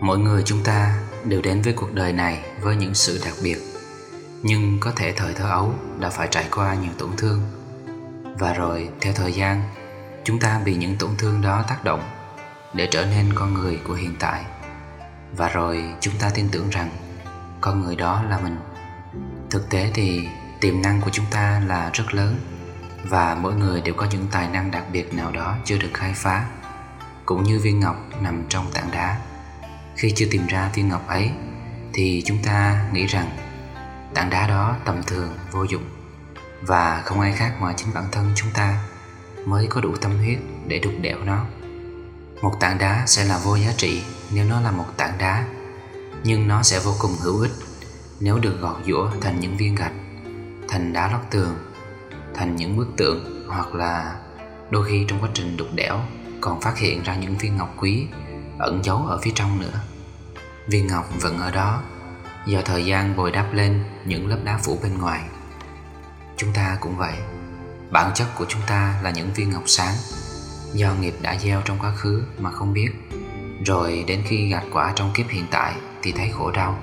Mỗi người chúng ta đều đến với cuộc đời này với những sự đặc biệt. Nhưng có thể thời thơ ấu đã phải trải qua nhiều tổn thương. Và rồi, theo thời gian, Chúng ta bị những tổn thương đó tác động Để trở nên con người của hiện tại. Và rồi, chúng ta tin tưởng rằng Con người đó là mình. Thực tế thì, tiềm năng của chúng ta là rất lớn Và mỗi người đều có những tài năng đặc biệt nào đó chưa được khai phá, Cũng như viên ngọc nằm trong tảng đá khi chưa tìm ra viên ngọc ấy Thì chúng ta nghĩ rằng Tảng đá đó tầm thường, vô dụng. Và không ai khác ngoài chính bản thân chúng ta Mới có đủ tâm huyết để đục đẽo nó. Một tảng đá sẽ là vô giá trị Nếu nó là một tảng đá Nhưng nó sẽ vô cùng hữu ích Nếu được gọt giũa thành những viên gạch Thành đá lót tường Thành những bức tượng Hoặc là đôi khi trong quá trình đục đẽo Còn phát hiện ra những viên ngọc quý ẩn giấu ở phía trong nữa. Viên ngọc vẫn ở đó, do thời gian bồi đắp lên những lớp đá phủ bên ngoài. Chúng ta cũng vậy, bản chất của chúng ta là những viên ngọc sáng, do nghiệp đã gieo trong quá khứ mà không biết. Rồi đến khi gặt quả trong kiếp hiện tại thì thấy khổ đau,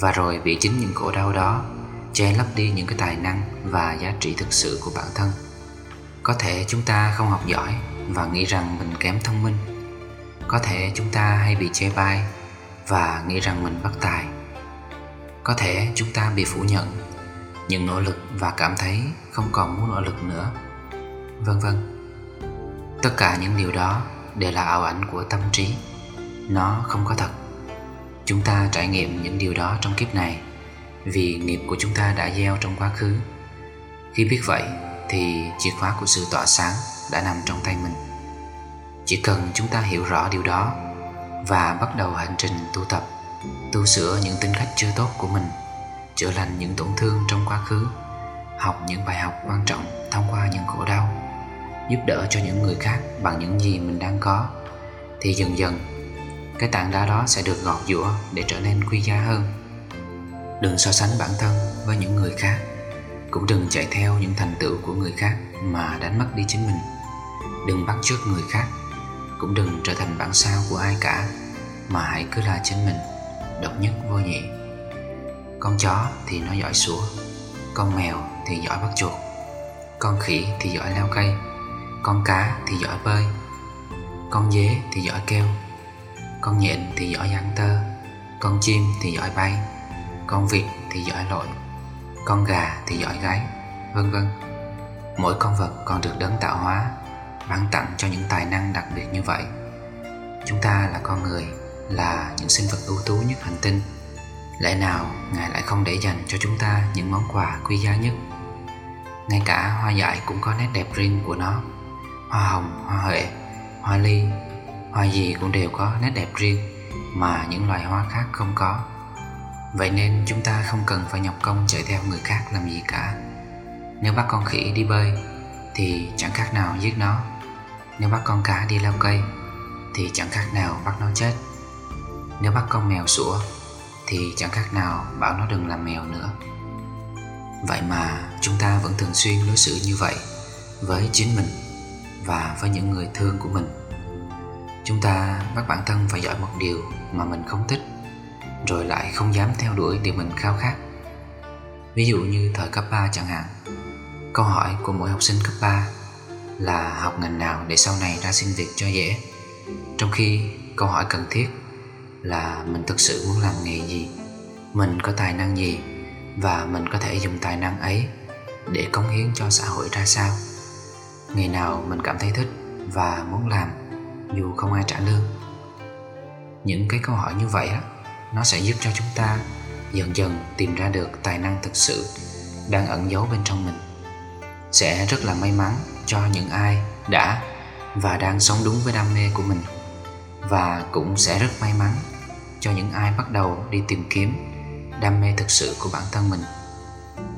và rồi bị chính những khổ đau đó che lấp đi những cái tài năng và giá trị thực sự của bản thân. Có thể chúng ta không học giỏi và nghĩ rằng mình kém thông minh có thể chúng ta hay bị chê bai và nghĩ rằng mình bất tài. Có thể chúng ta bị phủ nhận những nỗ lực và cảm thấy không còn muốn nỗ lực nữa. Vân vân. Tất cả những điều đó đều là ảo ảnh của tâm trí. Nó không có thật. Chúng ta trải nghiệm những điều đó trong kiếp này vì nghiệp của chúng ta đã gieo trong quá khứ. Khi biết vậy thì chìa khóa của sự tỏa sáng đã nằm trong tay mình chỉ cần chúng ta hiểu rõ điều đó và bắt đầu hành trình tu tập, tu sửa những tính cách chưa tốt của mình, chữa lành những tổn thương trong quá khứ, học những bài học quan trọng thông qua những khổ đau, giúp đỡ cho những người khác bằng những gì mình đang có, thì dần dần, cái tảng đá đó sẽ được gọt giũa để trở nên quý giá hơn. Đừng so sánh bản thân với những người khác, cũng đừng chạy theo những thành tựu của người khác mà đánh mất đi chính mình. Đừng bắt chước người khác cũng đừng trở thành bản sao của ai cả, mà hãy cứ là chính mình, độc nhất vô nhị. Con chó thì nó giỏi sủa, con mèo thì giỏi bắt chuột, con khỉ thì giỏi leo cây, con cá thì giỏi bơi, con dế thì giỏi kêu, con nhện thì giỏi giăng tơ, con chim thì giỏi bay, con vịt thì giỏi lội, con gà thì giỏi gáy vân vân. Mỗi con vật còn được đấng tạo hóa ban tặng cho những tài năng đặc biệt như vậy. Chúng ta là con người, là những sinh vật ưu tú nhất hành tinh. Lẽ nào ngài lại không để dành cho chúng ta những món quà quý giá nhất? Ngay cả hoa dại cũng có nét đẹp riêng của nó. Hoa hồng, hoa huệ, hoa ly, hoa gì cũng đều có nét đẹp riêng mà những loài hoa khác không có. Vậy nên chúng ta không cần phải nhọc công chạy theo người khác làm gì cả. Nếu bắt con khỉ đi bơi, thì chẳng khác nào giết nó nếu bắt con cá đi leo cây, Thì chẳng khác nào bắt nó chết. Nếu bắt con mèo sủa, Thì chẳng khác nào bảo nó đừng làm mèo nữa. Vậy mà chúng ta vẫn thường xuyên đối xử như vậy Với chính mình Và với những người thương của mình. Chúng ta bắt bản thân phải giỏi một điều mà mình không thích, Rồi lại không dám theo đuổi điều mình khao khát. Ví dụ như thời cấp 3 chẳng hạn, Câu hỏi của mỗi học sinh cấp 3 là học ngành nào để sau này ra xin việc cho dễ? Trong khi câu hỏi cần thiết là mình thực sự muốn làm nghề gì? Mình có tài năng gì? Và mình có thể dùng tài năng ấy để cống hiến cho xã hội ra sao? Nghề nào mình cảm thấy thích và muốn làm, dù không ai trả lương? Những cái câu hỏi như vậy á, nó sẽ giúp cho chúng ta dần dần tìm ra được tài năng thực sự đang ẩn giấu bên trong mình. Sẽ rất là may mắn cho những ai đã và đang sống đúng với đam mê của mình. Và cũng sẽ rất may mắn cho những ai bắt đầu đi tìm kiếm đam mê thực sự của bản thân mình.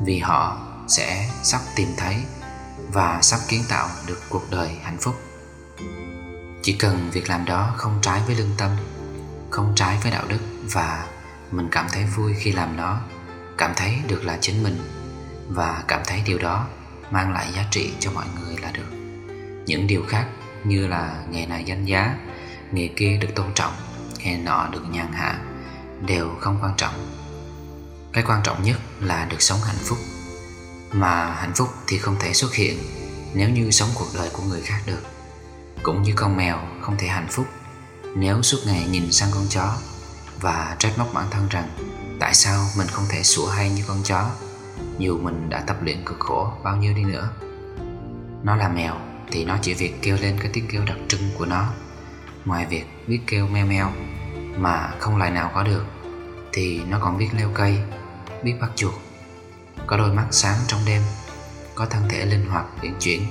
Vì họ sẽ sắp tìm thấy và sắp kiến tạo được cuộc đời hạnh phúc. Chỉ cần việc làm đó không trái với lương tâm, không trái với đạo đức và mình cảm thấy vui khi làm nó, cảm thấy được là chính mình và cảm thấy điều đó mang lại giá trị cho mọi người là được. Những điều khác như là nghề này danh giá, nghề kia được tôn trọng, nghề nọ được nhàn hạ đều không quan trọng. Cái quan trọng nhất là được sống hạnh phúc. Mà hạnh phúc thì không thể xuất hiện nếu như sống cuộc đời của người khác được. Cũng như con mèo không thể hạnh phúc nếu suốt ngày nhìn sang con chó và trách móc bản thân rằng tại sao mình không thể sủa hay như con chó dù mình đã tập luyện cực khổ bao nhiêu đi nữa, nó là mèo thì nó chỉ việc kêu lên cái tiếng kêu đặc trưng của nó. Ngoài việc biết kêu meo meo mà không loài nào có được, thì nó còn biết leo cây, biết bắt chuột, có đôi mắt sáng trong đêm, có thân thể linh hoạt uyển chuyển.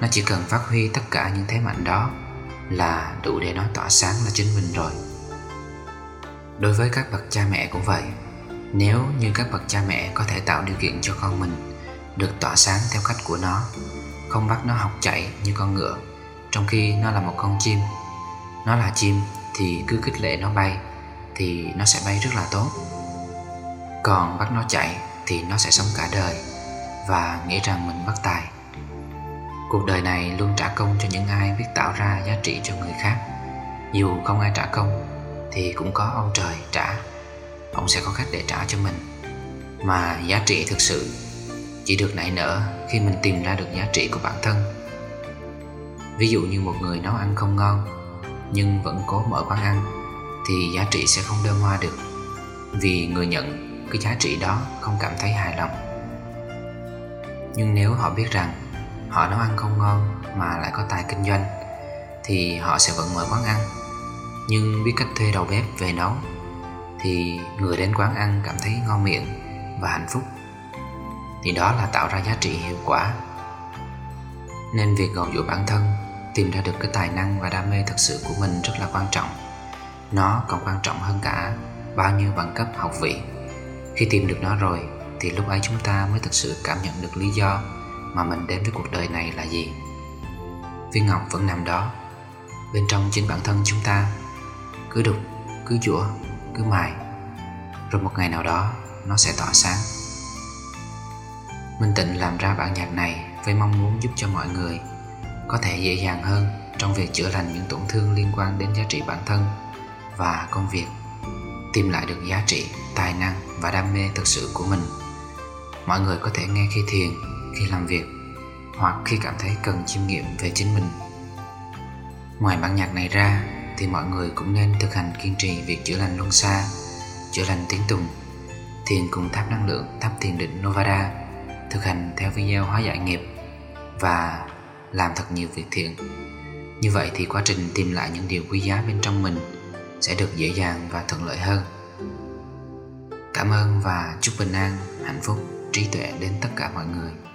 Nó chỉ cần phát huy tất cả những thế mạnh đó là đủ để nó tỏa sáng là chính mình rồi. Đối với các bậc cha mẹ cũng vậy nếu như các bậc cha mẹ có thể tạo điều kiện cho con mình được tỏa sáng theo cách của nó, không bắt nó học chạy như con ngựa, trong khi nó là một con chim, nó là chim thì cứ khích lệ nó bay thì nó sẽ bay rất là tốt. Còn bắt nó chạy thì nó sẽ sống cả đời và nghĩ rằng mình bất tài. Cuộc đời này luôn trả công cho những ai biết tạo ra giá trị cho người khác. Dù không ai trả công thì cũng có ông trời trả ông sẽ có cách để trả cho mình. Mà giá trị thực sự chỉ được nảy nở khi mình tìm ra được giá trị của bản thân. Ví dụ như một người nấu ăn không ngon, nhưng vẫn cố mở quán ăn, thì giá trị sẽ không đơm hoa được, vì người nhận cái giá trị đó không cảm thấy hài lòng. Nhưng nếu họ biết rằng họ nấu ăn không ngon mà lại có tài kinh doanh, thì họ sẽ vẫn mở quán ăn. Nhưng biết cách thuê đầu bếp về nấu thì người đến quán ăn cảm thấy ngon miệng và hạnh phúc. Thì đó là tạo ra giá trị hiệu quả. Nên việc gọn dụ bản thân, tìm ra được cái tài năng và đam mê thực sự của mình rất là quan trọng. Nó còn quan trọng hơn cả bao nhiêu bằng cấp học vị. Khi tìm được nó rồi, thì lúc ấy chúng ta mới thực sự cảm nhận được lý do mà mình đến với cuộc đời này là gì. Viên ngọc vẫn nằm đó, bên trong chính bản thân chúng ta. Cứ đục, cứ dũa cứ mài rồi một ngày nào đó nó sẽ tỏa sáng. Minh tịnh làm ra bản nhạc này với mong muốn giúp cho mọi người có thể dễ dàng hơn trong việc chữa lành những tổn thương liên quan đến giá trị bản thân và công việc, tìm lại được giá trị, tài năng và đam mê thực sự của mình. Mọi người có thể nghe khi thiền, khi làm việc, hoặc khi cảm thấy cần chiêm nghiệm về chính mình. Ngoài bản nhạc này ra thì mọi người cũng nên thực hành kiên trì việc chữa lành luân xa, chữa lành tiếng tùng, thiền cùng tháp năng lượng, tháp thiền định Novada, thực hành theo video hóa giải nghiệp và làm thật nhiều việc thiện. Như vậy thì quá trình tìm lại những điều quý giá bên trong mình sẽ được dễ dàng và thuận lợi hơn. Cảm ơn và chúc bình an, hạnh phúc, trí tuệ đến tất cả mọi người.